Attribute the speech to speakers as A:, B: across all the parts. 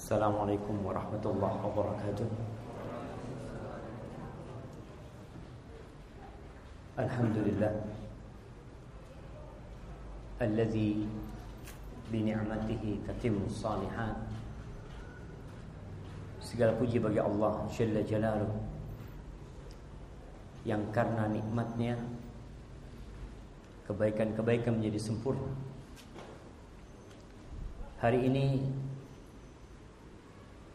A: السلام عليكم ورحمة الله وبركاته الحمد لله الذي بنعمته تتم الصالحات Segala puji bagi Allah Jalla Jalaluh Yang karena nikmatnya Kebaikan-kebaikan menjadi sempurna Hari ini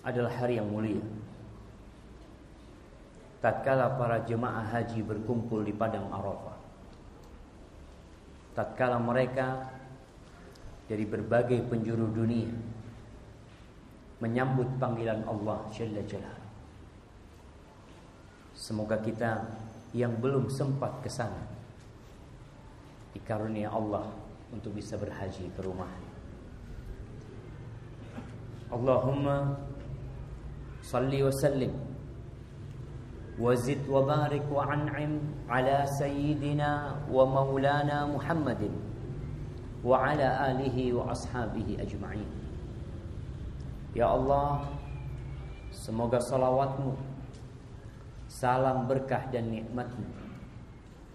A: adalah hari yang mulia. Tatkala para jemaah haji berkumpul di padang Arafah. Tatkala mereka dari berbagai penjuru dunia menyambut panggilan Allah Jalla Jalla. Semoga kita yang belum sempat ke sana dikarunia Allah untuk bisa berhaji ke rumah. Allahumma صل وسلم وزد وبارك وانعم على سيدنا ومولانا محمد وعلى اله واصحابه اجمعين يا الله semoga salawatmu salam berkah dan nikmatmu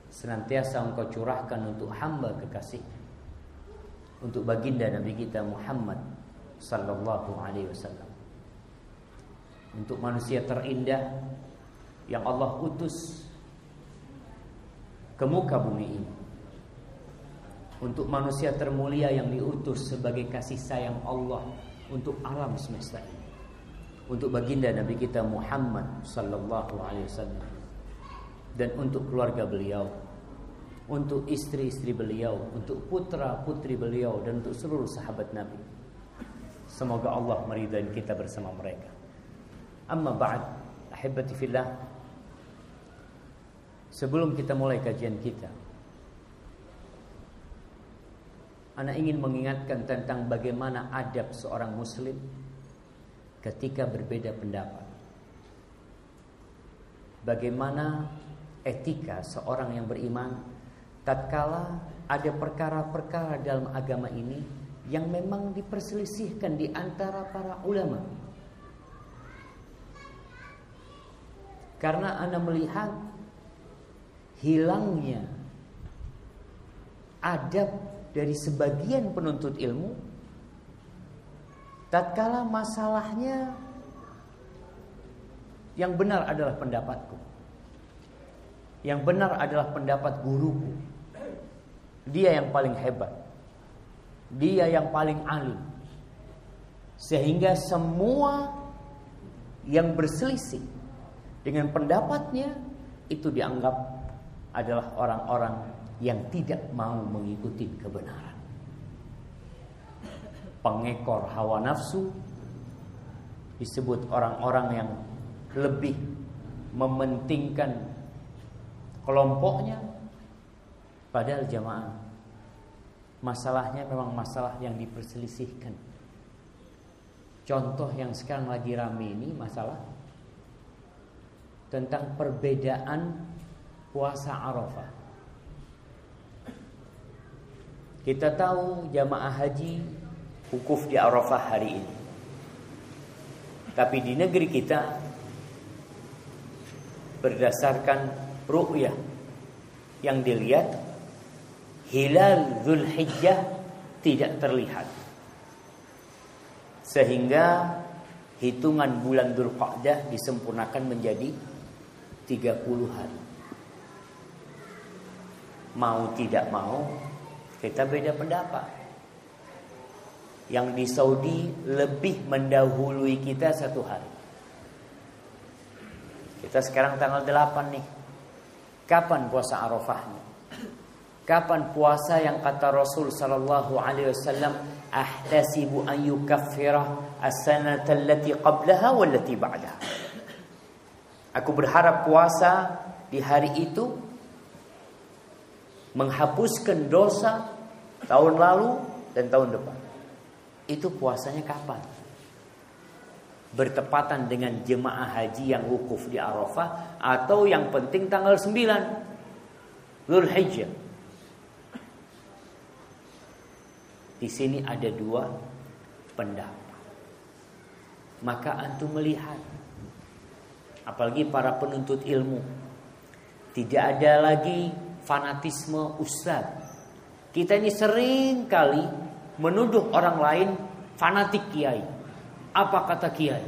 A: senantiasa engkau curahkan untuk hamba kekasih untuk baginda Nabi kita Muhammad sallallahu alaihi wasallam untuk manusia terindah yang Allah utus ke muka bumi ini. Untuk manusia termulia yang diutus sebagai kasih sayang Allah untuk alam semesta ini. Untuk baginda Nabi kita Muhammad sallallahu alaihi wasallam dan untuk keluarga beliau, untuk istri-istri beliau, untuk putra-putri beliau dan untuk seluruh sahabat Nabi. Semoga Allah meridai kita bersama mereka. Amma ba'd Ahibati fillah. Sebelum kita mulai kajian kita Anak ingin mengingatkan tentang bagaimana adab seorang muslim Ketika berbeda pendapat. Bagaimana etika seorang yang beriman Tatkala ada perkara-perkara dalam agama ini Yang memang diperselisihkan di antara para ulama' Karena Anda melihat hilangnya adab dari sebagian penuntut ilmu tatkala masalahnya yang benar adalah pendapatku. Yang benar adalah pendapat guruku. Dia yang paling hebat. Dia yang paling alim. Sehingga semua yang berselisih dengan pendapatnya itu dianggap adalah orang-orang yang tidak mau mengikuti kebenaran. Pengekor hawa nafsu disebut orang-orang yang lebih mementingkan kelompoknya padahal jamaah masalahnya memang masalah yang diperselisihkan. Contoh yang sekarang lagi rame ini masalah tentang perbedaan puasa Arafah. Kita tahu jamaah haji wukuf di Arafah hari ini. Tapi di negeri kita berdasarkan ru'yah yang dilihat hilal Zulhijjah tidak terlihat. Sehingga hitungan bulan Dzulqa'dah disempurnakan menjadi 30 hari. Mau tidak mau, kita beda pendapat. Yang di Saudi lebih mendahului kita satu hari. Kita sekarang tanggal 8 nih. Kapan puasa Arafahnya? Kapan puasa yang kata Rasul sallallahu alaihi wasallam ahtasibu an yukaffira as-sanata allati qablaha wallati ba'daha. Aku berharap puasa di hari itu menghapuskan dosa tahun lalu dan tahun depan. Itu puasanya kapan? Bertepatan dengan jemaah haji yang wukuf di Arafah atau yang penting tanggal 9 Zulhijjah. Di sini ada dua pendapat. maka antum melihat apalagi para penuntut ilmu tidak ada lagi fanatisme ustaz. Kita ini sering kali menuduh orang lain fanatik kiai. Apa kata kiai?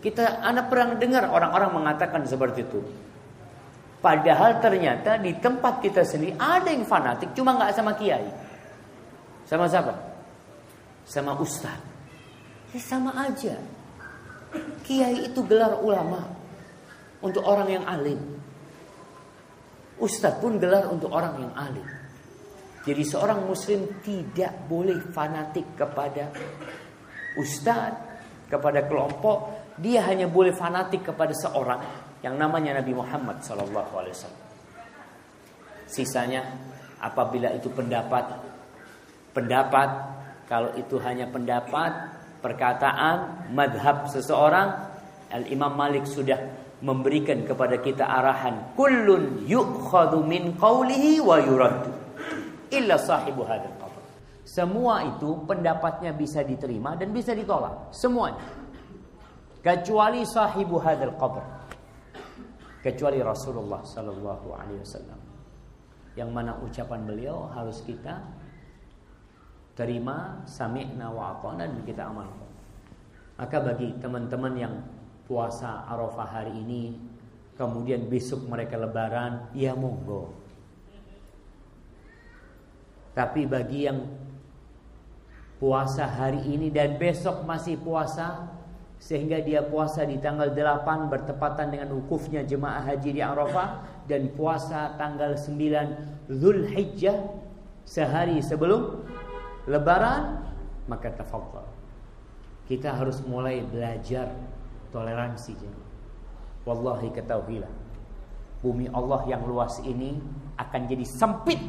A: Kita anak pernah dengar orang-orang mengatakan seperti itu. Padahal ternyata di tempat kita sendiri ada yang fanatik cuma nggak sama kiai. Sama siapa? Sama ustaz. Ya sama aja. Kiai itu gelar ulama untuk orang yang alim. Ustadz pun gelar untuk orang yang alim. Jadi seorang muslim tidak boleh fanatik kepada ustadz, kepada kelompok. Dia hanya boleh fanatik kepada seorang yang namanya Nabi Muhammad SAW. Sisanya apabila itu pendapat, pendapat kalau itu hanya pendapat, perkataan, madhab seseorang, Al Imam Malik sudah memberikan kepada kita arahan kullun yu'khadhu min qawlihi wa yuraddu illa sahibu hadzal qabr. Semua itu pendapatnya bisa diterima dan bisa ditolak, semuanya. Kecuali sahibu hadzal qabr. Kecuali Rasulullah sallallahu alaihi wasallam. Yang mana ucapan beliau harus kita terima sami'na wa dan kita amalkan. Maka bagi teman-teman yang puasa Arafah hari ini, kemudian besok mereka lebaran, ya monggo. Tapi bagi yang puasa hari ini dan besok masih puasa sehingga dia puasa di tanggal 8 bertepatan dengan wukufnya jemaah haji di Arafah dan puasa tanggal 9 Zulhijjah sehari sebelum lebaran maka tafadhal kita harus mulai belajar toleransi Wallahi ketahuilah Bumi Allah yang luas ini akan jadi sempit.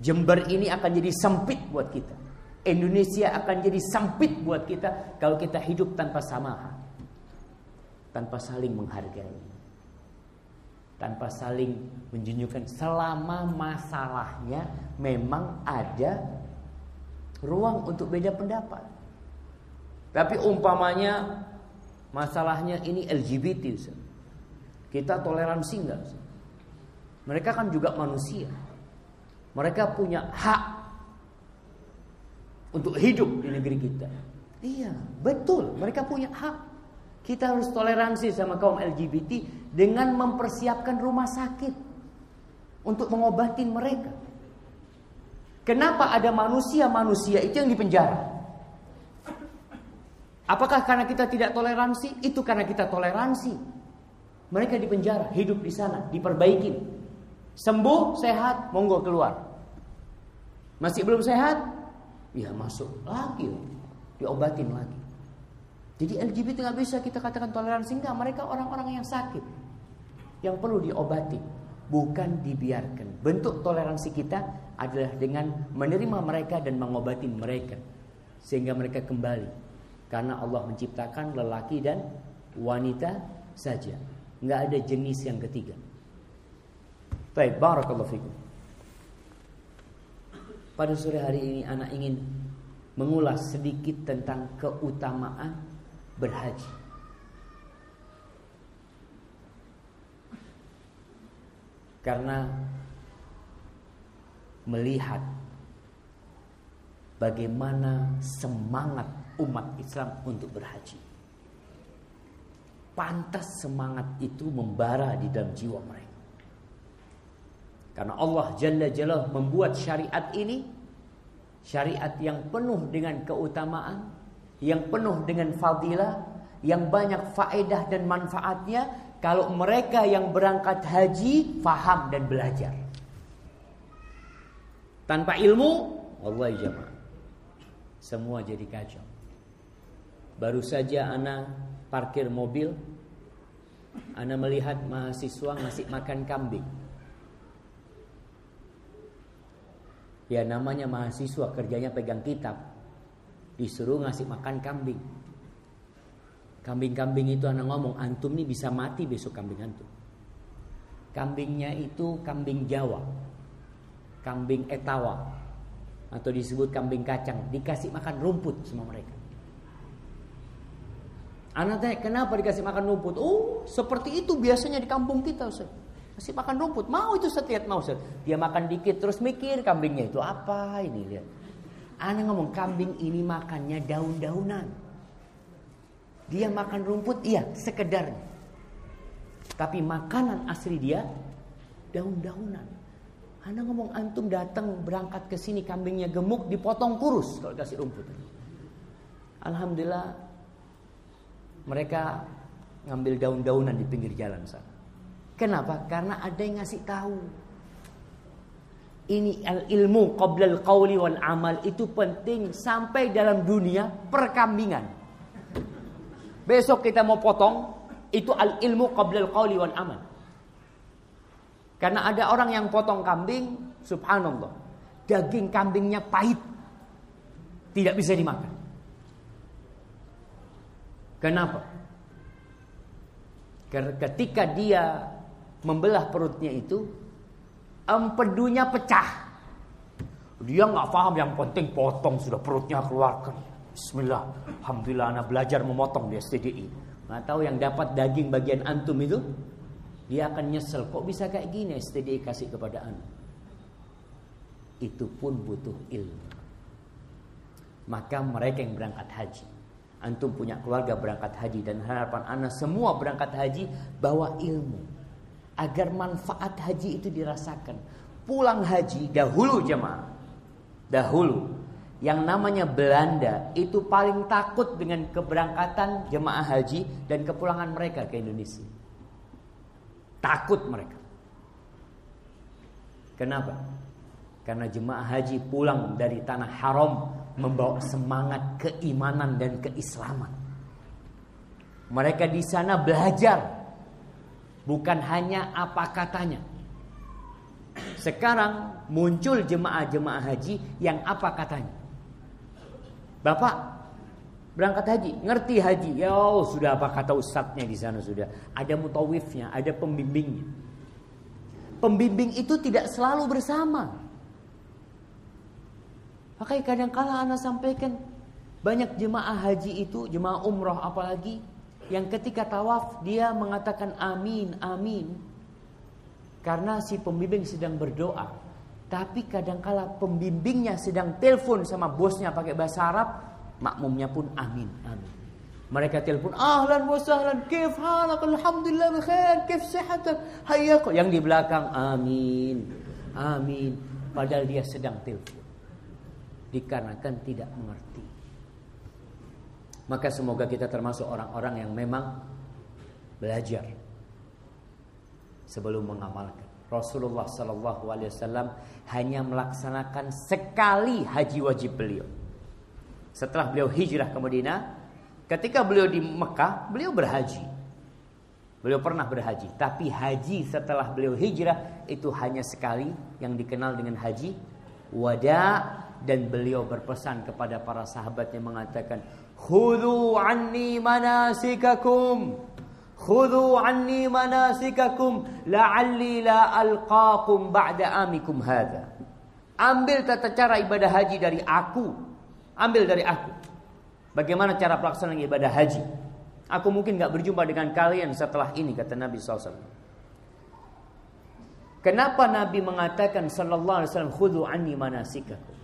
A: Jember ini akan jadi sempit buat kita. Indonesia akan jadi sempit buat kita Kalau kita hidup tanpa samaha Tanpa saling menghargai Tanpa saling menjunjukkan Selama masalahnya memang ada ruang untuk beda pendapat tapi umpamanya masalahnya ini LGBT. Kita toleransi? Ustaz? Mereka kan juga manusia. Mereka punya hak untuk hidup di negeri kita. Iya, betul. Mereka punya hak. Kita harus toleransi sama kaum LGBT dengan mempersiapkan rumah sakit untuk mengobati mereka. Kenapa ada manusia-manusia itu yang dipenjara? Apakah karena kita tidak toleransi? Itu karena kita toleransi. Mereka di penjara, hidup di sana, diperbaiki. Sembuh, sehat, monggo keluar. Masih belum sehat? Ya masuk lagi, diobatin lagi. Jadi LGBT nggak bisa kita katakan toleransi enggak. Mereka orang-orang yang sakit, yang perlu diobati, bukan dibiarkan. Bentuk toleransi kita adalah dengan menerima mereka dan mengobati mereka, sehingga mereka kembali karena Allah menciptakan lelaki dan wanita saja. Nggak ada jenis yang ketiga. Baik, barakallahu fikum. Pada sore hari ini anak ingin mengulas sedikit tentang keutamaan berhaji. Karena melihat bagaimana semangat umat Islam untuk berhaji. Pantas semangat itu membara di dalam jiwa mereka. Karena Allah Jalla Jalla membuat syariat ini syariat yang penuh dengan keutamaan, yang penuh dengan fadilah, yang banyak faedah dan manfaatnya kalau mereka yang berangkat haji faham dan belajar. Tanpa ilmu, Allah jamaah. Semua jadi kacau. Baru saja Ana parkir mobil Ana melihat mahasiswa ngasih makan kambing. Ya namanya mahasiswa kerjanya pegang kitab. Disuruh ngasih makan kambing. Kambing-kambing itu anak ngomong Antum nih bisa mati besok kambing antum. Kambingnya itu kambing Jawa. Kambing etawa. Atau disebut kambing kacang. Dikasih makan rumput sama mereka Anak tanya, kenapa dikasih makan rumput? Oh, seperti itu biasanya di kampung kita, Ustaz. Kasih makan rumput. Mau itu setiap mau, Ustaz. Dia makan dikit terus mikir kambingnya itu apa ini lihat. Anak ngomong kambing ini makannya daun-daunan. Dia makan rumput, iya, sekedar. Tapi makanan asli dia daun-daunan. Anak ngomong antum datang berangkat ke sini kambingnya gemuk dipotong kurus kalau kasih rumput. Alhamdulillah mereka ngambil daun-daunan di pinggir jalan sana. Kenapa? Karena ada yang ngasih tahu. Ini al ilmu qoblal qawli wal amal itu penting sampai dalam dunia perkambingan. Besok kita mau potong itu al ilmu qoblal qawli wal amal. Karena ada orang yang potong kambing, subhanallah, daging kambingnya pahit. Tidak bisa dimakan. Kenapa? Ketika dia membelah perutnya itu, empedunya pecah. Dia nggak paham yang penting potong sudah perutnya keluarkan. Bismillah, Alhamdulillah anak belajar memotong di STDI. Nggak tahu yang dapat daging bagian antum itu, dia akan nyesel. Kok bisa kayak gini STDI kasih kepada anak? Itu pun butuh ilmu. Maka mereka yang berangkat haji Antum punya keluarga berangkat haji dan harapan anak semua berangkat haji bawa ilmu agar manfaat haji itu dirasakan. Pulang haji dahulu jemaah. Dahulu yang namanya Belanda itu paling takut dengan keberangkatan jemaah haji dan kepulangan mereka ke Indonesia. Takut mereka. Kenapa? Karena jemaah haji pulang dari tanah haram membawa semangat keimanan dan keislaman. Mereka di sana belajar bukan hanya apa katanya. Sekarang muncul jemaah-jemaah haji yang apa katanya. Bapak berangkat haji, ngerti haji. Ya oh, sudah apa kata ustadznya di sana sudah. Ada mutawifnya, ada pembimbingnya. Pembimbing itu tidak selalu bersama. Makanya kadang kala anak sampaikan banyak jemaah haji itu, jemaah umroh apalagi yang ketika tawaf dia mengatakan amin, amin. Karena si pembimbing sedang berdoa. Tapi kadang kala pembimbingnya sedang telepon sama bosnya pakai bahasa Arab, makmumnya pun amin, amin. Mereka telepon, ahlan wa sahlan, kif halak, alhamdulillah bikhair, kif sehatak, hayyakum. Yang di belakang, amin, amin. Padahal dia sedang telepon dikarenakan tidak mengerti. Maka semoga kita termasuk orang-orang yang memang belajar sebelum mengamalkan. Rasulullah Wasallam hanya melaksanakan sekali haji wajib beliau. Setelah beliau hijrah ke Madinah, ketika beliau di Mekah, beliau berhaji. Beliau pernah berhaji, tapi haji setelah beliau hijrah itu hanya sekali yang dikenal dengan haji wada dan beliau berpesan kepada para sahabatnya mengatakan khudhu anni manasikakum. Khudhu anni manasikakum. La'alli la alqakum ba'da amikum hadha. Ambil tata cara ibadah haji dari aku. Ambil dari aku. Bagaimana cara pelaksanaan ibadah haji? Aku mungkin nggak berjumpa dengan kalian setelah ini kata Nabi SAW Kenapa Nabi mengatakan sallallahu alaihi wasallam khudhu anni manasikakum?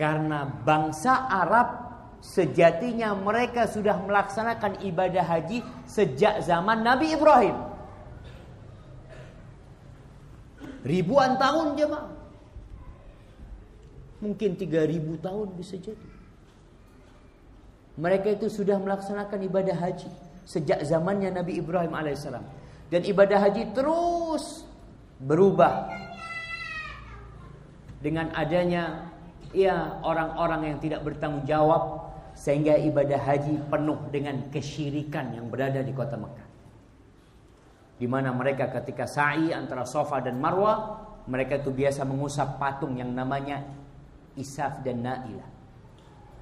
A: Karena bangsa Arab sejatinya mereka sudah melaksanakan ibadah haji sejak zaman Nabi Ibrahim. Ribuan tahun jemaah. Mungkin 3000 tahun bisa jadi. Mereka itu sudah melaksanakan ibadah haji sejak zamannya Nabi Ibrahim alaihissalam. Dan ibadah haji terus berubah dengan adanya ya orang-orang yang tidak bertanggung jawab sehingga ibadah haji penuh dengan kesyirikan yang berada di kota Mekah. Di mana mereka ketika sa'i antara Safa dan Marwa, mereka itu biasa mengusap patung yang namanya Isaf dan Nailah.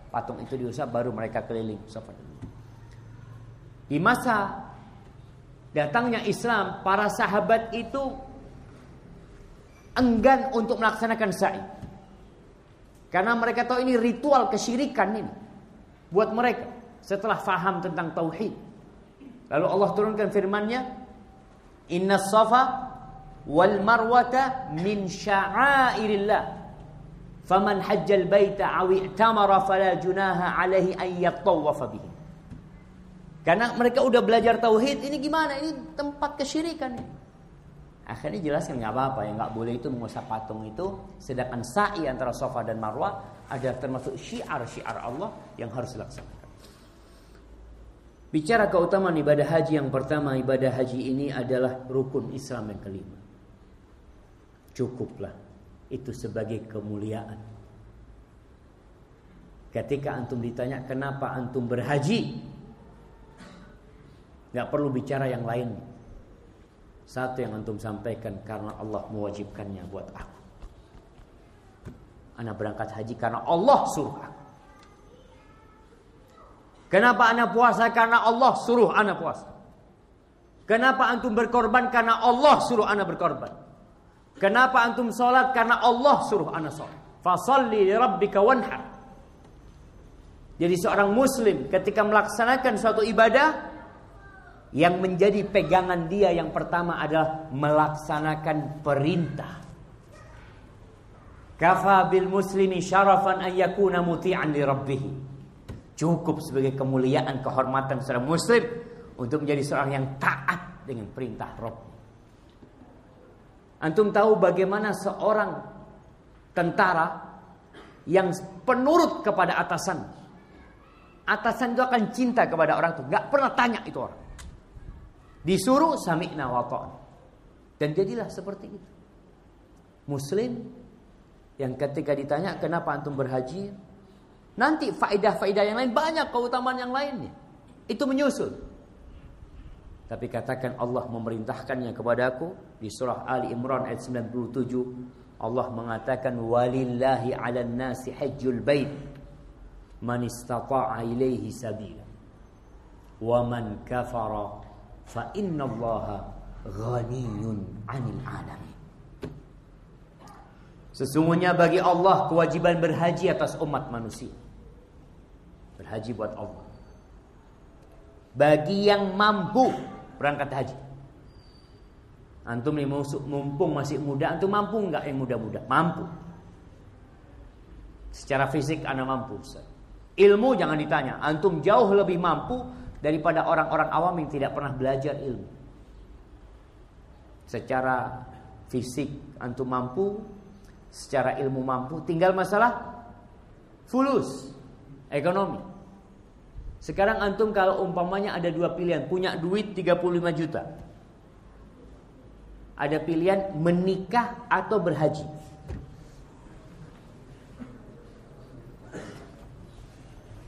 A: Patung itu diusap baru mereka keliling Safa. Di masa datangnya Islam, para sahabat itu enggan untuk melaksanakan sa'i. Karena mereka tahu ini ritual kesyirikan ini buat mereka. setelah faham tentang tauhid. Lalu Allah turunkan firman-Nya, "Inna safa wal marwata min sya'airillah." Faman hajjal baita aw i'tamara fala junaha alaihi an yattawafa bihi. Karena mereka udah belajar tauhid, ini gimana? Ini tempat kesyirikan. Akhirnya jelaskan nggak apa-apa ya nggak boleh itu mengusap patung itu. Sedangkan sa'i antara sofa dan marwah ada termasuk syiar-syiar Allah yang harus dilaksanakan. Bicara keutamaan ibadah haji yang pertama, ibadah haji ini adalah rukun Islam yang kelima. Cukuplah itu sebagai kemuliaan. Ketika antum ditanya kenapa antum berhaji, nggak perlu bicara yang lain. Satu yang antum sampaikan karena Allah mewajibkannya buat aku. Anak berangkat haji karena Allah suruh aku. Kenapa anak puasa? Karena Allah suruh anak puasa. Kenapa antum berkorban? Karena Allah suruh anak berkorban. Kenapa antum sholat? Karena Allah suruh anak sholat. Fasalli li rabbika wanhar. Jadi seorang muslim ketika melaksanakan suatu ibadah yang menjadi pegangan dia yang pertama adalah melaksanakan perintah. Kafa bil muslimi syarafan an yakuna muti'an li rabbih. Cukup sebagai kemuliaan, kehormatan seorang muslim untuk menjadi seorang yang taat dengan perintah Rabb. Antum tahu bagaimana seorang tentara yang penurut kepada atasan. Atasan itu akan cinta kepada orang itu, nggak pernah tanya itu orang. Disuruh sami'na wa Dan jadilah seperti itu. Muslim yang ketika ditanya kenapa antum berhaji, Nanti faedah-faedah yang lain banyak keutamaan yang lainnya. Itu menyusul. Tapi katakan Allah memerintahkannya kepadaku di surah Ali Imran ayat 97 Allah mengatakan walillahi 'alan nasi hajjul bait man istata'a ilaihi sabila wa man kafara fa innallaha ghaniyun 'anil 'alamin Sesungguhnya bagi Allah kewajiban berhaji atas umat manusia Berhaji buat Allah. Bagi yang mampu berangkat haji. Antum nih mumpung masih muda, antum mampu nggak yang muda-muda? Mampu. Secara fisik anak mampu. Ilmu jangan ditanya. Antum jauh lebih mampu daripada orang-orang awam yang tidak pernah belajar ilmu. Secara fisik antum mampu, secara ilmu mampu, tinggal masalah fulus ekonomi. Sekarang antum kalau umpamanya ada dua pilihan, punya duit 35 juta. Ada pilihan menikah atau berhaji.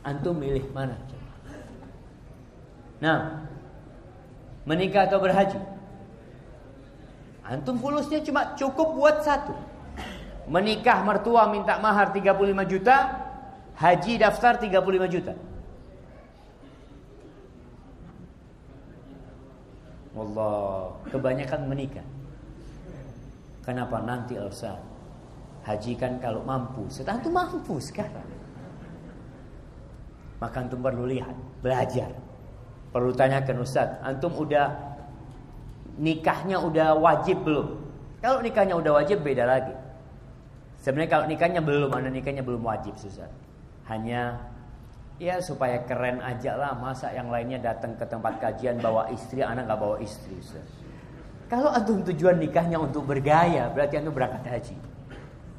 A: Antum milih mana? Nah, menikah atau berhaji? Antum fulusnya cuma cukup buat satu. Menikah mertua minta mahar 35 juta, haji daftar 35 juta. Allah, kebanyakan menikah. Kenapa nanti Ustaz? Haji kan kalau mampu, setelah itu mampu sekarang. Maka antum perlu lihat, belajar. Perlu tanyakan Ustaz, antum udah nikahnya udah wajib belum? Kalau nikahnya udah wajib beda lagi. Sebenarnya kalau nikahnya belum, ada nikahnya belum wajib Ustaz. Hanya Ya supaya keren aja lah Masa yang lainnya datang ke tempat kajian Bawa istri, anak gak bawa istri Ustaz. Kalau antum tujuan nikahnya untuk bergaya Berarti antum berangkat haji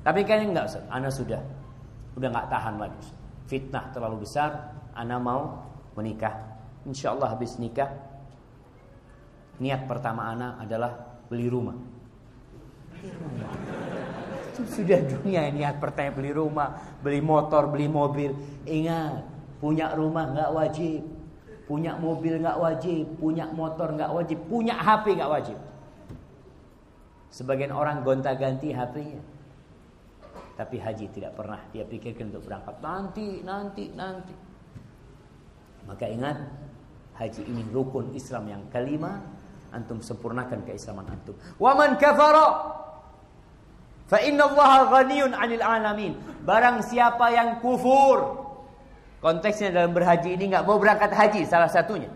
A: Tapi kayaknya enggak Ustaz Anak sudah Udah gak tahan lagi Ustaz. Fitnah terlalu besar Anak mau menikah Insya Allah habis nikah Niat pertama anak adalah beli rumah sudah dunia niat pertama beli rumah, beli motor, beli mobil. Ingat, Punya rumah nggak wajib. Punya mobil nggak wajib. Punya motor nggak wajib. Punya HP nggak wajib. Sebagian orang gonta-ganti HP-nya. Tapi haji tidak pernah dia pikirkan untuk berangkat. Nanti, nanti, nanti. Maka ingat, haji ini rukun Islam yang kelima. Antum sempurnakan keislaman antum. Waman kafara fa inna Allah ghaniyun 'anil alamin. Barang siapa yang kufur Konteksnya dalam berhaji ini nggak mau berangkat haji salah satunya.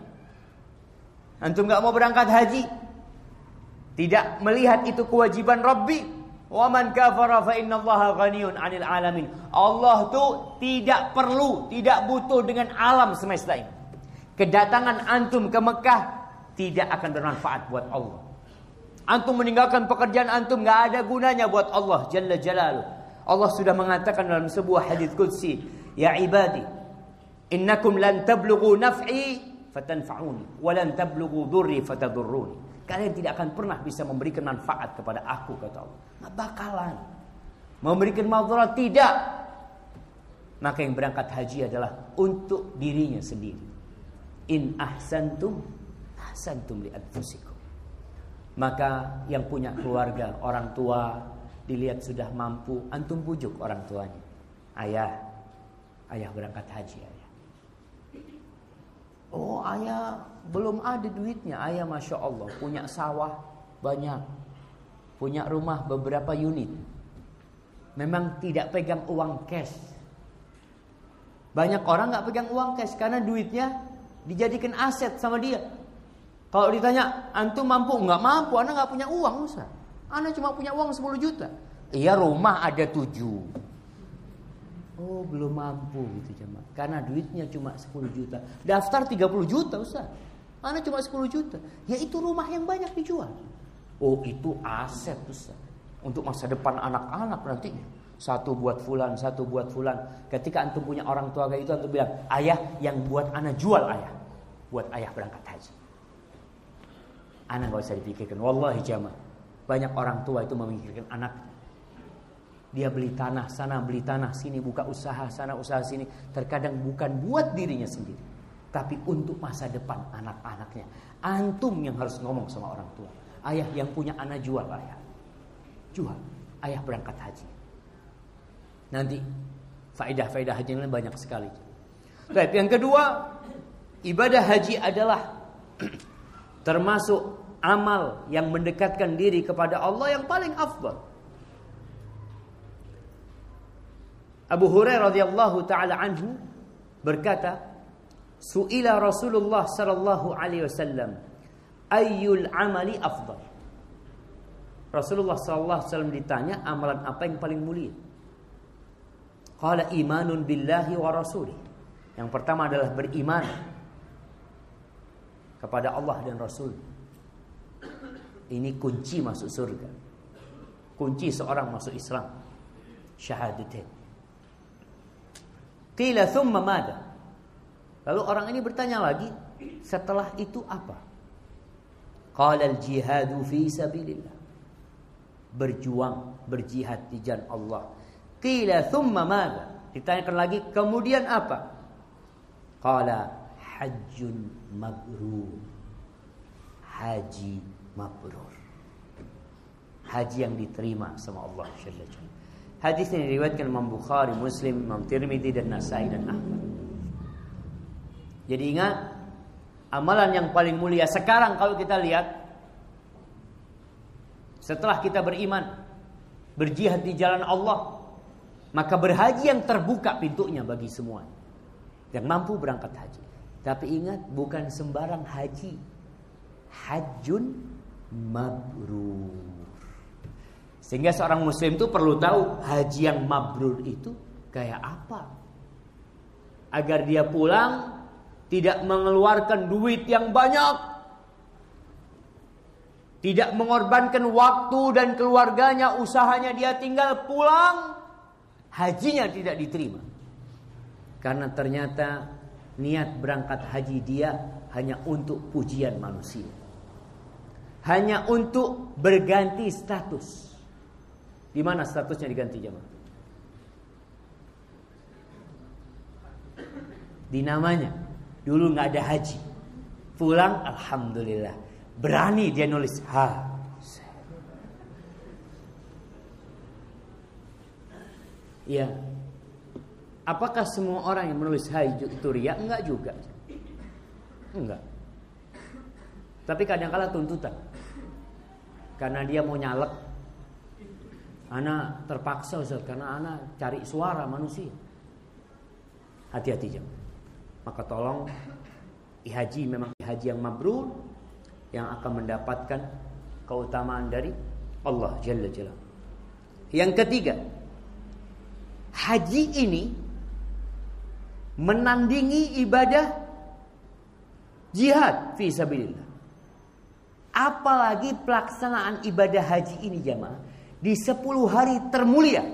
A: Antum nggak mau berangkat haji, tidak melihat itu kewajiban Rabbi. Wa man kafara fa innallaha ghaniyun 'anil alamin. Allah tuh tidak perlu, tidak butuh dengan alam semesta ini. Kedatangan antum ke Mekah tidak akan bermanfaat buat Allah. Antum meninggalkan pekerjaan antum nggak ada gunanya buat Allah Jalla Jalaluh. Allah sudah mengatakan dalam sebuah hadis qudsi, "Ya ibadi, innakum lan tablughu naf'i fatanfa'uni wa lan tablughu dhurri fatadurruni." Kalian tidak akan pernah bisa memberikan manfaat kepada aku kata Allah. Nggak bakalan. Memberikan madarat tidak. Maka yang berangkat haji adalah untuk dirinya sendiri. In ahsantum ahsantum li anfusikum. Maka yang punya keluarga, orang tua, dilihat sudah mampu, antum bujuk orang tuanya. Ayah, ayah berangkat haji ayah. Oh ayah belum ada duitnya, ayah masya Allah punya sawah banyak, punya rumah beberapa unit. Memang tidak pegang uang cash. Banyak orang nggak pegang uang cash karena duitnya dijadikan aset sama dia. Kalau ditanya, antum mampu? Nggak mampu, anak nggak punya uang, Ustaz. Anda cuma punya uang 10 juta. Iya rumah ada 7. Oh belum mampu gitu jemaah. Karena duitnya cuma 10 juta. Daftar 30 juta Ustaz. Anda cuma 10 juta. Ya itu rumah yang banyak dijual. Oh itu aset Ustaz. Untuk masa depan anak-anak nantinya. Satu buat fulan, satu buat fulan. Ketika antum punya orang tua kayak itu antum bilang, ayah yang buat anak jual ayah. Buat ayah berangkat haji. Anak gak usah dipikirkan. Wallahi jamaah. Banyak orang tua itu memikirkan anak. Dia beli tanah sana, beli tanah sini, buka usaha sana, usaha sini. Terkadang bukan buat dirinya sendiri. Tapi untuk masa depan anak-anaknya. Antum yang harus ngomong sama orang tua. Ayah yang punya anak jual ayah. Jual. Ayah berangkat haji. Nanti faedah-faedah haji ini banyak sekali. Baik, yang kedua, ibadah haji adalah termasuk amal yang mendekatkan diri kepada Allah yang paling afdal. Abu Hurairah radhiyallahu taala anhu berkata, "Su'ila Rasulullah sallallahu alaihi wasallam, ayyul amali afdal?" Rasulullah sallallahu alaihi wasallam ditanya, amalan apa yang paling mulia? Qala imanun billahi wa rasulih. Yang pertama adalah beriman kepada Allah dan Rasul. Ini kunci masuk surga. Kunci seorang masuk Islam. Syahadatain. Qila thumma mada? Lalu orang ini bertanya lagi, setelah itu apa? Qala al-jihadu fi sabilillah. Berjuang, berjihad di jalan Allah. Qila thumma mada? Ditanyakan lagi, kemudian apa? Qala hajjun mabrur. Haji mabrur. Haji yang diterima sama Allah Hadis ini diriwayatkan Imam Bukhari, Muslim, Imam Tirmidzi dan Nasai dan Ahmad. Jadi ingat amalan yang paling mulia sekarang kalau kita lihat setelah kita beriman, berjihad di jalan Allah, maka berhaji yang terbuka pintunya bagi semua yang mampu berangkat haji. Tapi ingat bukan sembarang haji. Hajjun mabrur. Sehingga seorang muslim itu perlu tahu haji yang mabrur itu kayak apa. Agar dia pulang tidak mengeluarkan duit yang banyak. Tidak mengorbankan waktu dan keluarganya, usahanya dia tinggal pulang. Hajinya tidak diterima. Karena ternyata niat berangkat haji dia hanya untuk pujian manusia hanya untuk berganti status. Di mana statusnya diganti jemaah? Di namanya. Dulu nggak ada haji. Pulang alhamdulillah. Berani dia nulis ha. Ya. Apakah semua orang yang menulis haji itu ria? Enggak juga. Enggak. Tapi kadang-kala tuntutan karena dia mau nyalek. Ana terpaksa Ustaz karena ana cari suara manusia. Hati-hati jam. Maka tolong haji memang haji yang mabrur yang akan mendapatkan keutamaan dari Allah Jalla Jalla. Yang ketiga, haji ini menandingi ibadah jihad fi sabilillah. Apalagi pelaksanaan ibadah haji ini jamaah di 10 hari termulia.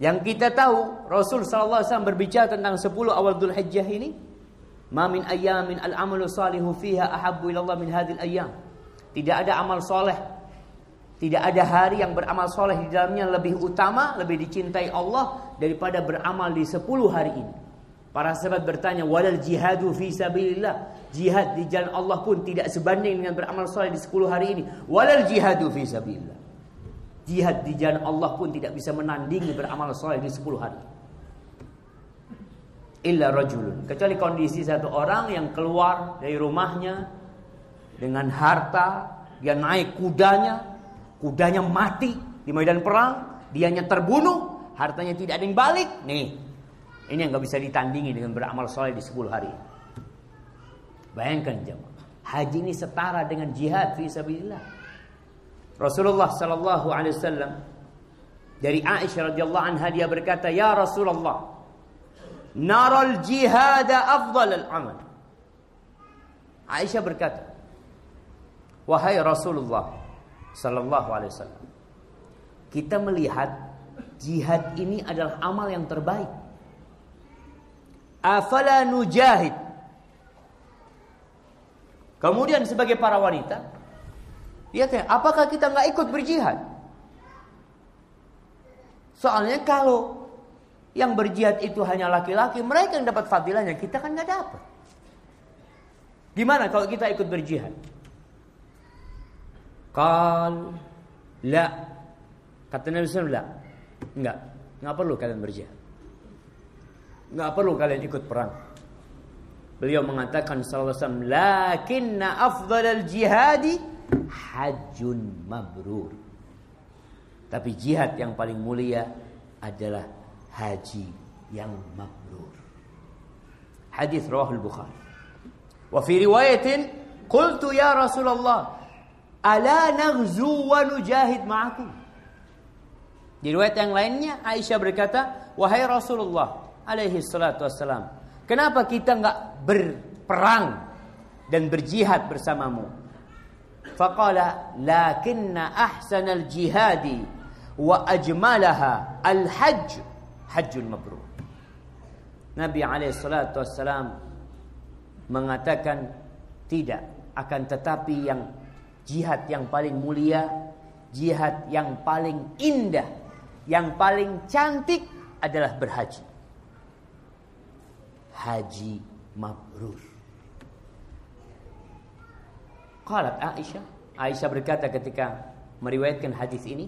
A: Yang kita tahu Rasul sallallahu alaihi wasallam berbicara tentang 10 awal Dzulhijjah ini, "Ma min ayyamin al-amalu salihu fiha ahabbu ila Allah min hadhil ayyam." Tidak ada amal soleh tidak ada hari yang beramal soleh di dalamnya lebih utama, lebih dicintai Allah daripada beramal di 10 hari ini. Para sahabat bertanya, "Walal jihadu fi sabilillah?" Jihad di jalan Allah pun tidak sebanding dengan beramal soleh di 10 hari ini. Walal jihadu fi sabilillah. Jihad di jalan Allah pun tidak bisa menandingi beramal soleh di 10 hari. Illa rajulun. Kecuali kondisi satu orang yang keluar dari rumahnya dengan harta, dia naik kudanya, kudanya mati di medan perang, dianya terbunuh, hartanya tidak ada yang balik. Nih, ini yang nggak bisa ditandingi dengan beramal soleh di 10 hari. Bayangkan jemaah, haji ini setara dengan jihad fi sabilillah. Rasulullah sallallahu alaihi wasallam dari Aisyah radhiyallahu anha dia berkata, "Ya Rasulullah, naral jihad afdal al-amal." Aisyah berkata, "Wahai Rasulullah, Sallallahu Alaihi Wasallam. Kita melihat jihad ini adalah amal yang terbaik. Afala nujahid. Kemudian sebagai para wanita, tanya, apakah kita nggak ikut berjihad? Soalnya kalau yang berjihad itu hanya laki-laki, mereka yang dapat fadilahnya, kita kan nggak dapat. Gimana kalau kita ikut berjihad? Qal la. Kata Nabi SAW, la. Enggak. Enggak perlu kalian berjihad. Enggak perlu kalian ikut perang. Beliau mengatakan sallallahu alaihi wasallam, "Lakinna afdhalal jihadi hajjun mabrur." Tapi jihad yang paling mulia adalah haji yang mabrur. Hadis rawahul Bukhari. Wa fi riwayatin, "Qultu ya Rasulullah, Ala naghzu wa nujahid ma'akum. Di riwayat yang lainnya Aisyah berkata, "Wahai Rasulullah alaihi salatu wassalam, kenapa kita enggak berperang dan berjihad bersamamu?" Faqala, "Lakinna ahsanal jihadi wa ajmalaha al-hajj hajjul mabrur." Nabi alaihi salatu wassalam mengatakan tidak akan tetapi yang Jihad yang paling mulia, jihad yang paling indah, yang paling cantik adalah berhaji. Haji mabrur. Qalat Aisyah, Aisyah berkata ketika meriwayatkan hadis ini,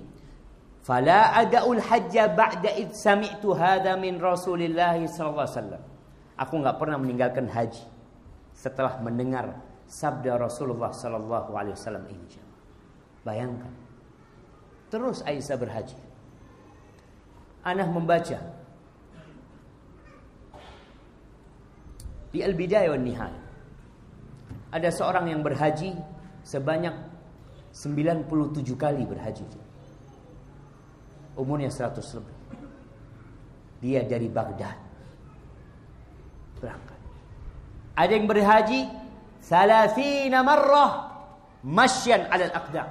A: "Fala ada'ul hajja ba'da id sami'tu hadha min Rasulillah sallallahu alaihi wasallam." Aku enggak pernah meninggalkan haji setelah mendengar sabda Rasulullah sallallahu alaihi wasallam ini. Bayangkan. Terus Aisyah berhaji. Anah membaca di Al-Bidayah wan Nihayah. Ada seorang yang berhaji sebanyak 97 kali berhaji. Umurnya 100 lebih. Dia dari Baghdad. Berangkat. Ada yang berhaji Salasina marrah masyan alal aqdam.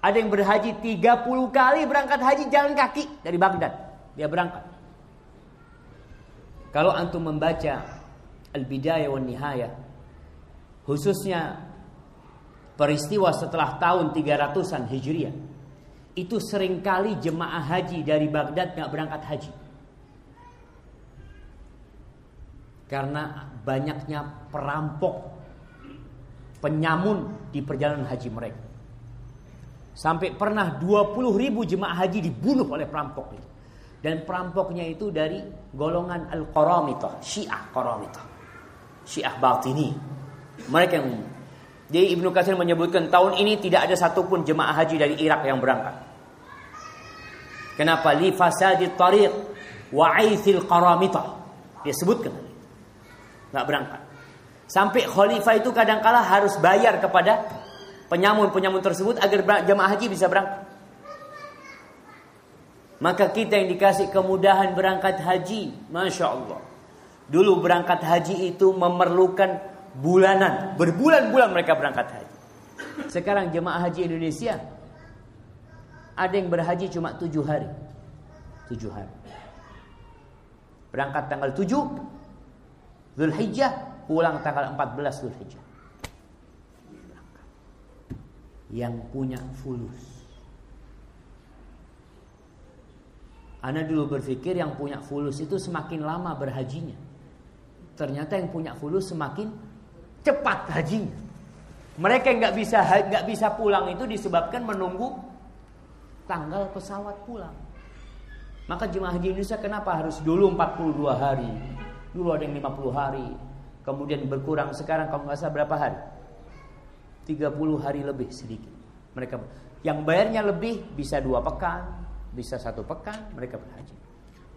A: Ada yang berhaji 30 kali berangkat haji jalan kaki dari Baghdad. Dia berangkat. Kalau antum membaca Al-Bidayah wan Nihayah khususnya peristiwa setelah tahun 300-an Hijriah itu sering kali jemaah haji dari Baghdad nggak berangkat haji. Karena banyaknya perampok, penyamun di perjalanan haji mereka. Sampai pernah 20 ribu jemaah haji dibunuh oleh perampok itu. Dan perampoknya itu dari golongan Al-Qaramitah, Syiah Qaramitah. Syiah Batini. Mereka yang jadi Ibnu Katsir menyebutkan tahun ini tidak ada satupun jemaah haji dari Irak yang berangkat. Kenapa? Li fasadi tariq wa aithil qaramitah Dia sebutkan nggak berangkat. Sampai khalifah itu kadangkala harus bayar kepada penyamun-penyamun tersebut agar jemaah haji bisa berangkat. Maka kita yang dikasih kemudahan berangkat haji, masya Allah. Dulu berangkat haji itu memerlukan bulanan, berbulan-bulan mereka berangkat haji. Sekarang jemaah haji Indonesia ada yang berhaji cuma tujuh hari, tujuh hari. Berangkat tanggal tujuh Zulhijjah pulang tanggal 14 Zulhijjah. Yang punya fulus. Anda dulu berpikir yang punya fulus itu semakin lama berhajinya. Ternyata yang punya fulus semakin cepat hajinya. Mereka yang nggak bisa nggak bisa pulang itu disebabkan menunggu tanggal pesawat pulang. Maka jemaah haji Indonesia kenapa harus dulu 42 hari? Dulu ada yang 50 hari, kemudian berkurang. Sekarang kalau nggak berapa hari? 30 hari lebih sedikit. Mereka yang bayarnya lebih bisa dua pekan bisa satu pekan mereka berhaji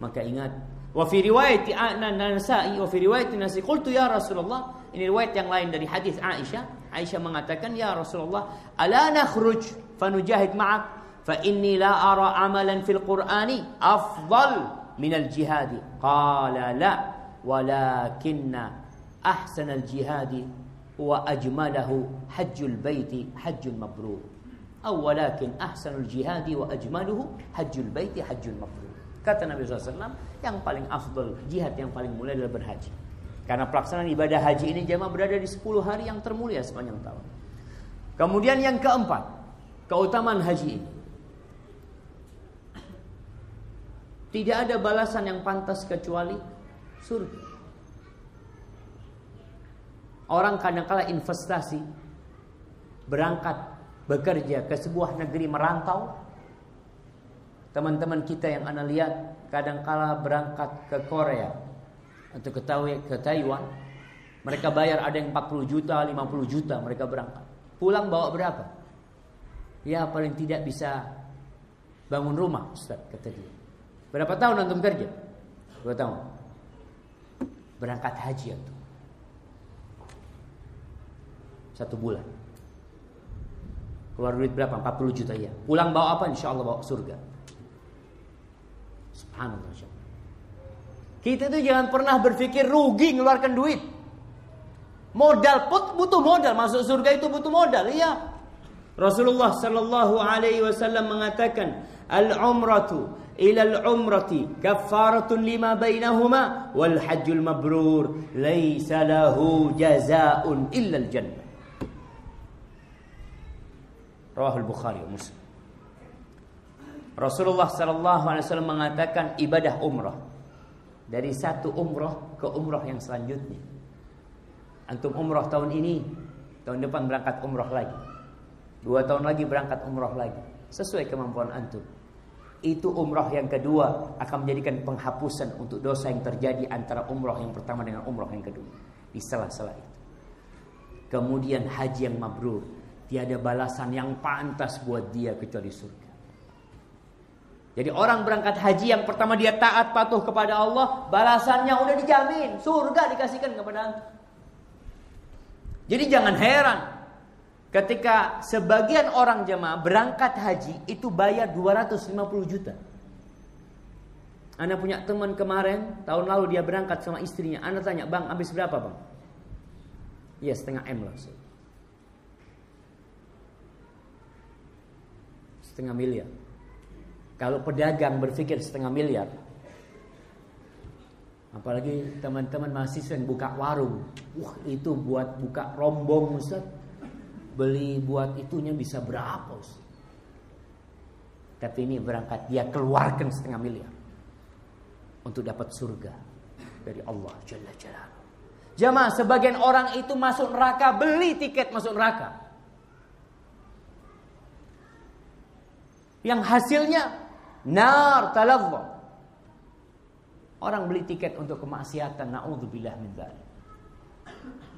A: maka ingat wa fi riwayat An-Nasa'i wa fi riwayat Nasi qultu ya Rasulullah. Ini riwayat yang lain dari hadis Aisyah. Aisyah mengatakan ya Rasulullah ala nakhruj fanujahid ma'ak? Fa inni la ara amalan fil Qur'ani afdal min al-jihad qala la walakinna أحسن jihadi wa ajmalahu hajjul baiti hajjul mabrur. Atau walakin الجهاد jihadi wa البيت hajjul baiti hajjul mabrur. Kata Nabi SAW yang paling afdol jihad yang paling mulia adalah berhaji. Karena pelaksanaan ibadah haji ini jemaah berada di 10 hari yang termulia sepanjang tahun. Kemudian yang keempat keutamaan haji ini. Tidak ada balasan yang pantas kecuali surga. Orang kadang-kala investasi berangkat bekerja ke sebuah negeri merantau. Teman-teman kita yang anda lihat kadang-kala berangkat ke Korea atau ke, ke Taiwan. Mereka bayar ada yang 40 juta, 50 juta mereka berangkat. Pulang bawa berapa? Ya paling tidak bisa bangun rumah Ustaz kata dia. Berapa tahun antum kerja? Dua tahun. Berangkat haji antum. Satu bulan. Keluar duit berapa? 40 juta ya. Pulang bawa apa? Insya Allah bawa surga. Subhanallah. Kita itu jangan pernah berpikir rugi ngeluarkan duit. Modal put butuh modal. Masuk surga itu butuh modal. Iya. Rasulullah sallallahu alaihi wasallam mengatakan, "Al-umratu ila al-umrati kaffaratun lima bainahuma wal hajjul mabrur laisa lahu jazaa'un illa al-jannah." Rawahul Bukhari Muslim. Rasulullah sallallahu alaihi wasallam mengatakan ibadah umrah dari satu umrah ke umrah yang selanjutnya. Antum umrah tahun ini, tahun depan berangkat umrah lagi. Dua tahun lagi berangkat umrah lagi. Sesuai kemampuan antum. Itu umrah yang kedua akan menjadikan penghapusan untuk dosa yang terjadi antara umrah yang pertama dengan umrah yang kedua. Di sela-sela itu. Kemudian haji yang mabrur Tiada balasan yang pantas buat dia kecuali surga. Jadi orang berangkat haji yang pertama dia taat patuh kepada Allah, balasannya udah dijamin, surga dikasihkan kepada. Jadi jangan heran ketika sebagian orang jemaah berangkat haji itu bayar 250 juta. Anda punya teman kemarin tahun lalu dia berangkat sama istrinya. Anda tanya, "Bang, habis berapa, Bang?" Iya, setengah M lah. setengah miliar. Kalau pedagang berpikir setengah miliar, apalagi teman-teman mahasiswa yang buka warung, wah itu buat buka rombong Ustaz, beli buat itunya bisa berapa Ustaz? Tapi ini berangkat dia keluarkan setengah miliar untuk dapat surga dari Allah Jalla Jalla. Jamaah sebagian orang itu masuk neraka beli tiket masuk neraka. Yang hasilnya nar talazza. Orang beli tiket untuk kemaksiatan, naudzubillah min dzalik.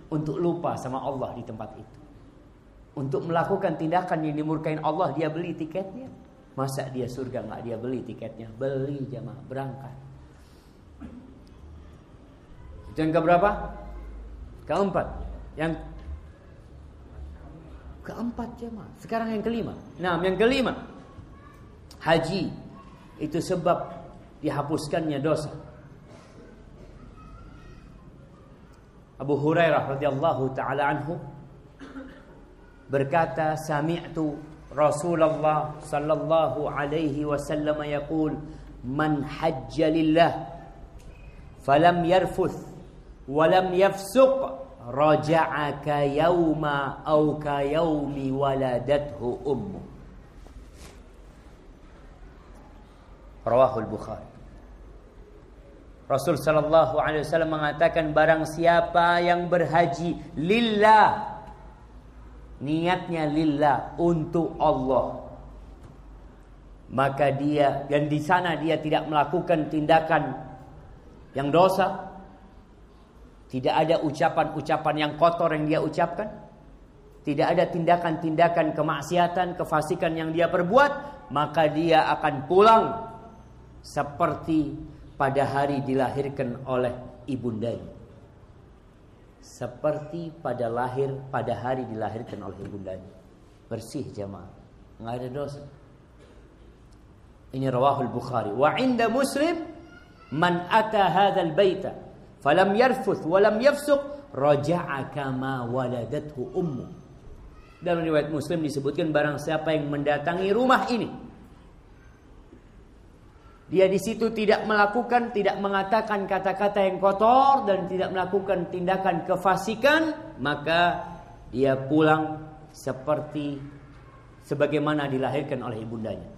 A: Untuk lupa sama Allah di tempat itu. Untuk melakukan tindakan yang dimurkain Allah, dia beli tiketnya. Masa dia surga nggak dia beli tiketnya? Beli jamaah, berangkat. Yang keberapa? Keempat. Yang keempat jemaah. Sekarang yang kelima. Nah, yang kelima. Haji itu sebab dihapuskannya dosa. Abu Hurairah radhiyallahu taala anhu berkata sami'tu Rasulullah sallallahu alaihi wasallam yaqul man hajja lillah falam yarfuth walam yafsuq raja'a ka yauma au ka yaumi waladathu ummu Rawahul Bukhari. Rasul sallallahu alaihi wasallam mengatakan barang siapa yang berhaji lillah niatnya lillah untuk Allah. Maka dia dan di sana dia tidak melakukan tindakan yang dosa. Tidak ada ucapan-ucapan yang kotor yang dia ucapkan. Tidak ada tindakan-tindakan kemaksiatan kefasikan yang dia perbuat maka dia akan pulang seperti pada hari dilahirkan oleh ibundanya. Seperti pada lahir pada hari dilahirkan oleh ibundanya. Bersih jemaah. Enggak ada dosa. Ini rawahul Bukhari. Wa inda Muslim man ata hadzal baita falam yarfuth wa lam yafsuq raja'a kama waladathu ummu. Dalam riwayat Muslim disebutkan barang siapa yang mendatangi rumah ini dia di situ tidak melakukan, tidak mengatakan kata-kata yang kotor dan tidak melakukan tindakan kefasikan, maka dia pulang seperti sebagaimana dilahirkan oleh ibundanya.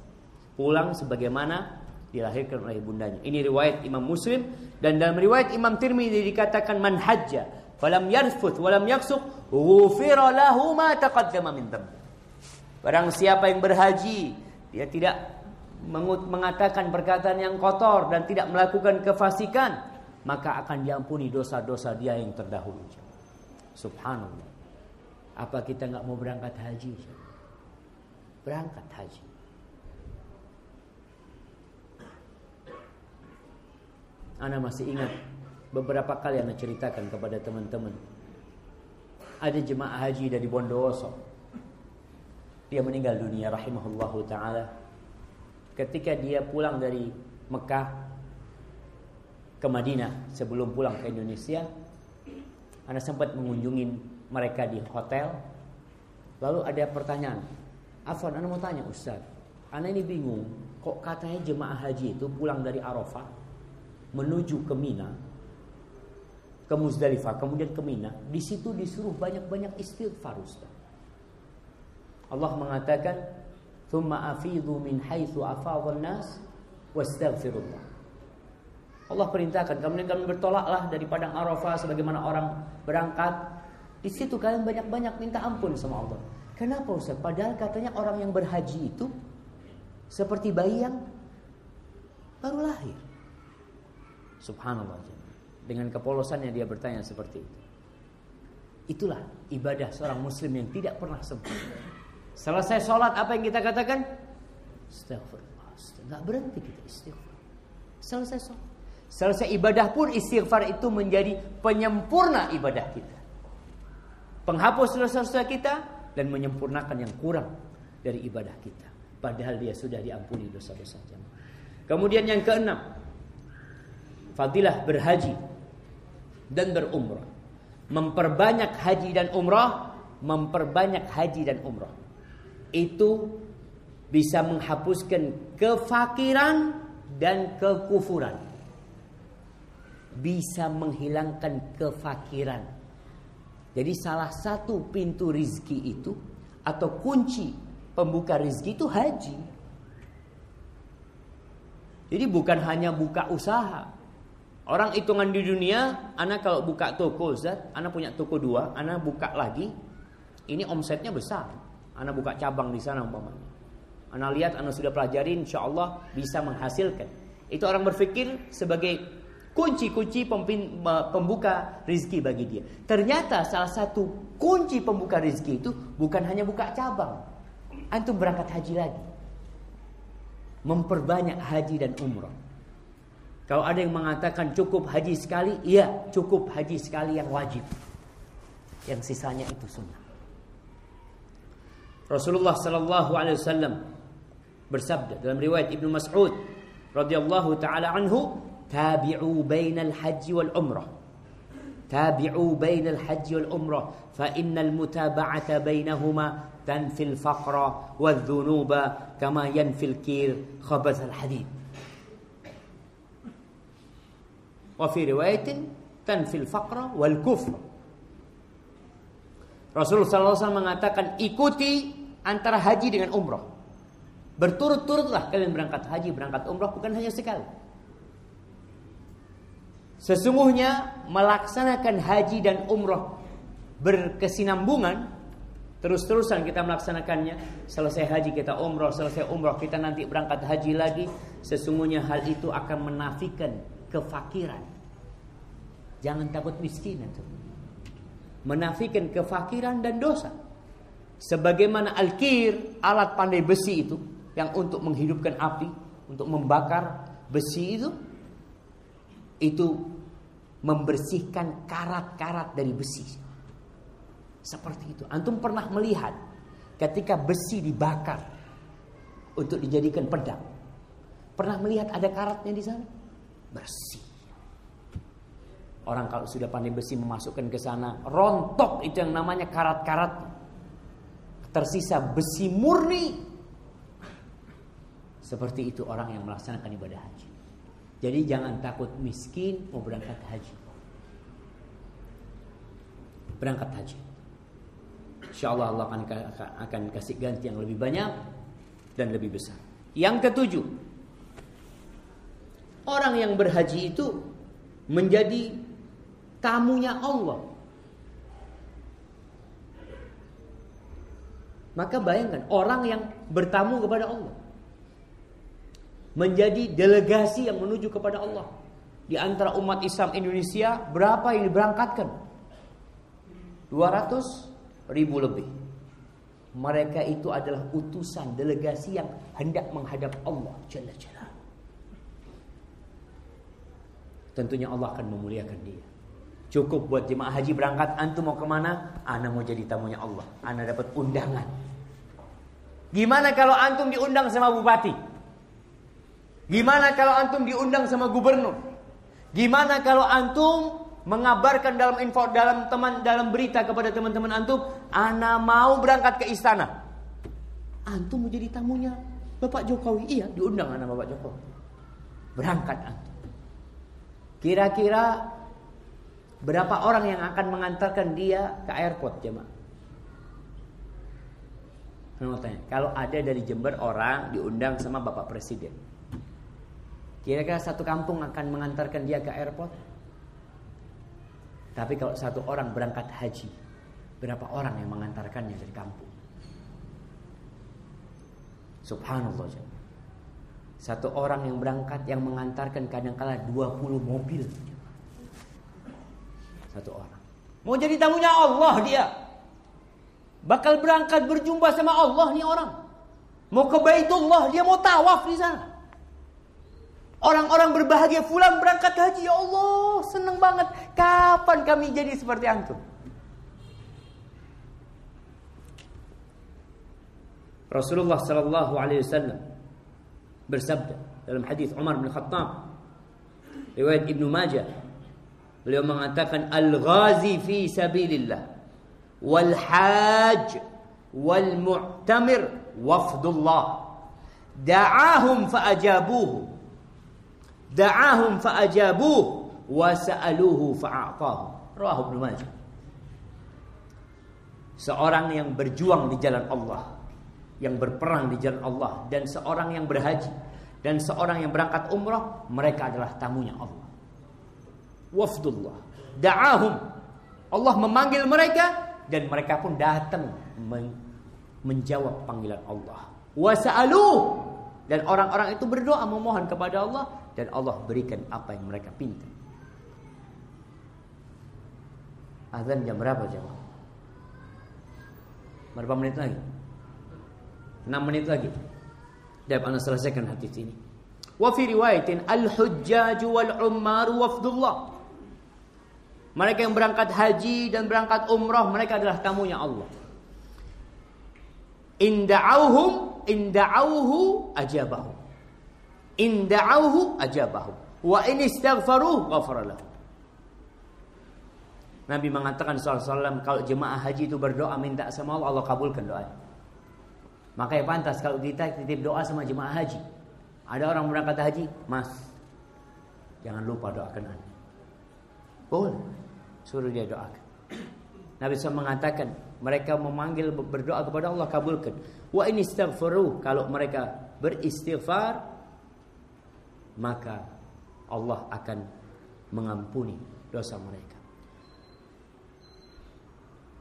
A: Pulang sebagaimana dilahirkan oleh ibundanya. Ini riwayat Imam Muslim dan dalam riwayat Imam Tirmidzi dikatakan man hajja falam yarfuth walam yaqsuq ghufira lahu ma taqaddama min Barang siapa yang berhaji, dia tidak mengatakan perkataan yang kotor dan tidak melakukan kefasikan, maka akan diampuni dosa-dosa dia yang terdahulu. Subhanallah. Apa kita nggak mau berangkat haji? Berangkat haji. Ana masih ingat beberapa kali Ana ceritakan kepada teman-teman. Ada jemaah haji dari Bondowoso. Dia meninggal dunia rahimahullahu taala ketika dia pulang dari Mekah ke Madinah sebelum pulang ke Indonesia Anda sempat mengunjungi mereka di hotel. Lalu ada pertanyaan Afwan Anda mau tanya Ustaz Anda ini bingung kok katanya jemaah haji itu pulang dari Arafah menuju ke Mina ke Muzdalifah kemudian ke Mina? Di situ disuruh banyak-banyak istighfar Ustaz. Allah mengatakan Thumma afidu min haitsu afadhan nas wastaghfirullah. Allah perintahkan kemudian kalian bertolaklah dari padang Arafah sebagaimana orang berangkat. Di situ kalian banyak-banyak minta ampun sama Allah. Kenapa Ustaz? Padahal katanya orang yang berhaji itu seperti bayi yang baru lahir. Subhanallah. Dengan kepolosannya dia bertanya seperti itu. Itulah ibadah seorang muslim yang tidak pernah sempurna. Selesai sholat apa yang kita katakan? Astagfirullah. Enggak berhenti kita istighfar. Selesai sholat. Selesai ibadah pun istighfar itu menjadi penyempurna ibadah kita. Penghapus dosa-dosa kita dan menyempurnakan yang kurang dari ibadah kita. Padahal dia sudah diampuni dosa-dosa Kemudian yang keenam, fadilah berhaji dan berumrah. Memperbanyak haji dan umrah, memperbanyak haji dan umrah itu bisa menghapuskan kefakiran dan kekufuran. Bisa menghilangkan kefakiran. Jadi salah satu pintu rizki itu atau kunci pembuka rizki itu haji. Jadi bukan hanya buka usaha. Orang hitungan di dunia, anak kalau buka toko, Zat, anak punya toko dua, anak buka lagi, ini omsetnya besar. Anda buka cabang di sana umpamanya. Anda lihat Anda sudah pelajari insya Allah bisa menghasilkan. Itu orang berpikir sebagai kunci-kunci pembuka rizki bagi dia. Ternyata salah satu kunci pembuka rizki itu bukan hanya buka cabang. Antum berangkat haji lagi. Memperbanyak haji dan umrah. Kalau ada yang mengatakan cukup haji sekali, iya cukup haji sekali yang wajib. Yang sisanya itu sunnah. Rasulullah sallallahu alaihi wasallam bersabda dalam riwayat Ibnu Mas'ud radhiyallahu taala anhu, "Tabi'u bainal haji wal umrah." Tabi'u bainal haji wal umrah fa innal mutaba'ata bainahuma tanfil faqra wal dhunuba kama yanfil kir khabath al hadid. Wa fi riwayatin tanfil faqra wal kufr. Rasulullah SAW mengatakan ikuti antara haji dengan umrah. Berturut-turutlah kalian berangkat haji, berangkat umrah bukan hanya sekali. Sesungguhnya melaksanakan haji dan umrah berkesinambungan terus-terusan kita melaksanakannya selesai haji kita umrah selesai umrah kita nanti berangkat haji lagi sesungguhnya hal itu akan menafikan kefakiran jangan takut miskin itu menafikan kefakiran dan dosa sebagaimana alkir alat pandai besi itu yang untuk menghidupkan api untuk membakar besi itu itu membersihkan karat-karat dari besi. Seperti itu. Antum pernah melihat ketika besi dibakar untuk dijadikan pedang. Pernah melihat ada karatnya di sana? Bersih. Orang kalau sudah pandai besi memasukkan ke sana, rontok itu yang namanya karat-karat. Tersisa besi murni. Seperti itu orang yang melaksanakan ibadah haji. Jadi jangan takut miskin mau berangkat haji. Berangkat haji. Insya Allah Allah akan, akan kasih ganti yang lebih banyak dan lebih besar. Yang ketujuh, orang yang berhaji itu menjadi tamunya Allah. Maka bayangkan orang yang bertamu kepada Allah menjadi delegasi yang menuju kepada Allah. Di antara umat Islam Indonesia berapa yang diberangkatkan? 200 ribu lebih. Mereka itu adalah utusan delegasi yang hendak menghadap Allah Jalla Jalla. Tentunya Allah akan memuliakan dia. Cukup buat jemaah haji berangkat, antum mau ke mana? Ana mau jadi tamunya Allah. Ana dapat undangan. Gimana kalau antum diundang sama bupati? Gimana kalau antum diundang sama gubernur? Gimana kalau antum mengabarkan dalam info dalam teman dalam berita kepada teman-teman antum, ana mau berangkat ke istana. Antum menjadi tamunya Bapak Jokowi. Iya, diundang anak Bapak Jokowi. Berangkat antum. Kira-kira berapa orang yang akan mengantarkan dia ke airport, jemaah? Kalau ada dari Jember orang diundang sama Bapak Presiden. Kira-kira satu kampung akan mengantarkan dia ke airport? Tapi kalau satu orang berangkat haji, berapa orang yang mengantarkannya dari kampung? Subhanallah. Satu orang yang berangkat yang mengantarkan kadang-kala 20 mobil. Satu orang. Mau jadi tamunya Allah dia. Bakal berangkat berjumpa sama Allah nih orang. Mau ke Baitullah, dia mau tawaf di sana. Orang-orang berbahagia fulan berangkat haji. Ya Allah, senang banget. Kapan kami jadi seperti antum? Rasulullah sallallahu alaihi wasallam bersabda dalam hadis Umar bin Khattab riwayat Ibnu Majah beliau mengatakan al-ghazi fi sabilillah wal haj wal mu'tamir wafdullah da'ahum fa ajabuhu da'ahum fa'ajabuh wa sa'aluhu fa'atahu. Rawahu Majah. Seorang yang berjuang di jalan Allah, yang berperang di jalan Allah dan seorang yang berhaji dan seorang yang berangkat umrah, mereka adalah tamunya Allah. Wafdullah. Da'ahum. Allah memanggil mereka dan mereka pun datang menjawab panggilan Allah. Wasa'aluh dan orang-orang itu berdoa memohon kepada Allah dan Allah berikan apa yang mereka pinta. Azan jam berapa jemaah? Berapa menit lagi? 6 menit lagi. Dan anda selesaikan hadis ini. Wa fi riwayatin al-hujjaj wal ummar wafdullah. Mereka yang berangkat haji dan berangkat umrah mereka adalah tamunya Allah. Inda'auhum inda'auhu ajabahu. Inda'auhu ajabahu. Wa in istaghfaru ghafara. Nabi mengatakan SAW kalau jemaah haji itu berdoa minta sama Allah Allah kabulkan doa. Makanya pantas kalau kita titip doa sama jemaah haji. Ada orang berangkat haji, Mas, jangan lupa doakan anda. Boleh, suruh dia doakan. Nabi SAW mengatakan mereka memanggil berdoa kepada Allah kabulkan. Wa ini istighfaru kalau mereka beristighfar maka Allah akan mengampuni dosa mereka.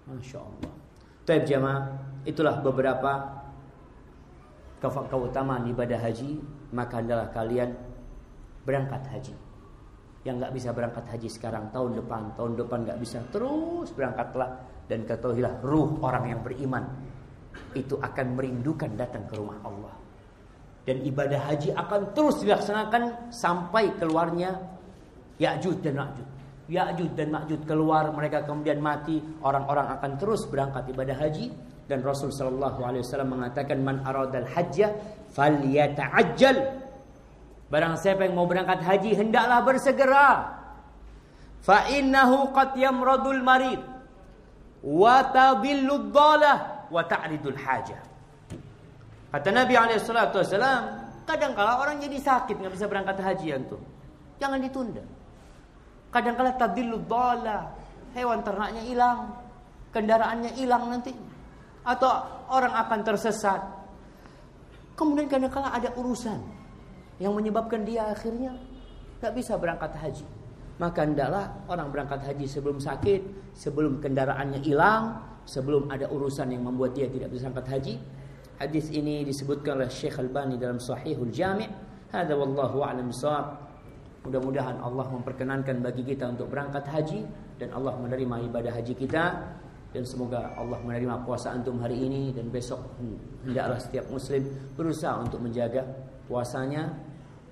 A: Masya Allah. Taib jamaah, itulah beberapa keutamaan ibadah haji. Maka adalah kalian berangkat haji. Yang nggak bisa berangkat haji sekarang tahun depan, tahun depan nggak bisa terus berangkatlah dan ketahuilah ruh orang yang beriman itu akan merindukan datang ke rumah Allah. Dan ibadah haji akan terus dilaksanakan sampai keluarnya Ya'juj dan Ma'juj. Ya'juj dan Ma'juj keluar, mereka kemudian mati, orang-orang akan terus berangkat ibadah haji dan Rasul sallallahu alaihi wasallam mengatakan man aradal hajja falyata'ajjal. Barang siapa yang mau berangkat haji hendaklah bersegera. Fa innahu qad yamradul marid wa tabillu dhalah wa ta'ridul hajah. Kata Nabi alaihi kadang kala orang jadi sakit nggak bisa berangkat haji antum. Jangan ditunda. Kadang-kala tadillu dhala. Hewan ternaknya hilang. Kendaraannya hilang nanti. Atau orang akan tersesat. Kemudian kadang-kala ada urusan. Yang menyebabkan dia akhirnya gak bisa berangkat haji. Maka hendaklah orang berangkat haji sebelum sakit. Sebelum kendaraannya hilang. Sebelum ada urusan yang membuat dia tidak bisa berangkat haji. Hadis ini disebutkan oleh Syekh Albani dalam Sahihul Jami'. Hada wallahu a'lam. Mudah-mudahan Allah memperkenankan bagi kita untuk berangkat haji dan Allah menerima ibadah haji kita dan semoga Allah menerima puasa antum hari ini dan besok hendaklah setiap muslim berusaha untuk menjaga puasanya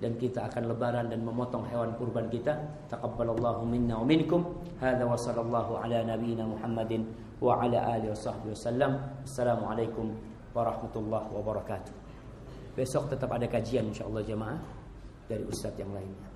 A: dan kita akan lebaran dan memotong hewan kurban kita. Taqabbalallahu minna wa minkum. Hadza wa sallallahu ala nabiyyina Muhammadin wa ala alihi washabbihi wasallam assalamualaikum warahmatullahi wabarakatuh. Besok tetap ada kajian insyaallah jemaah dari ustaz yang lainnya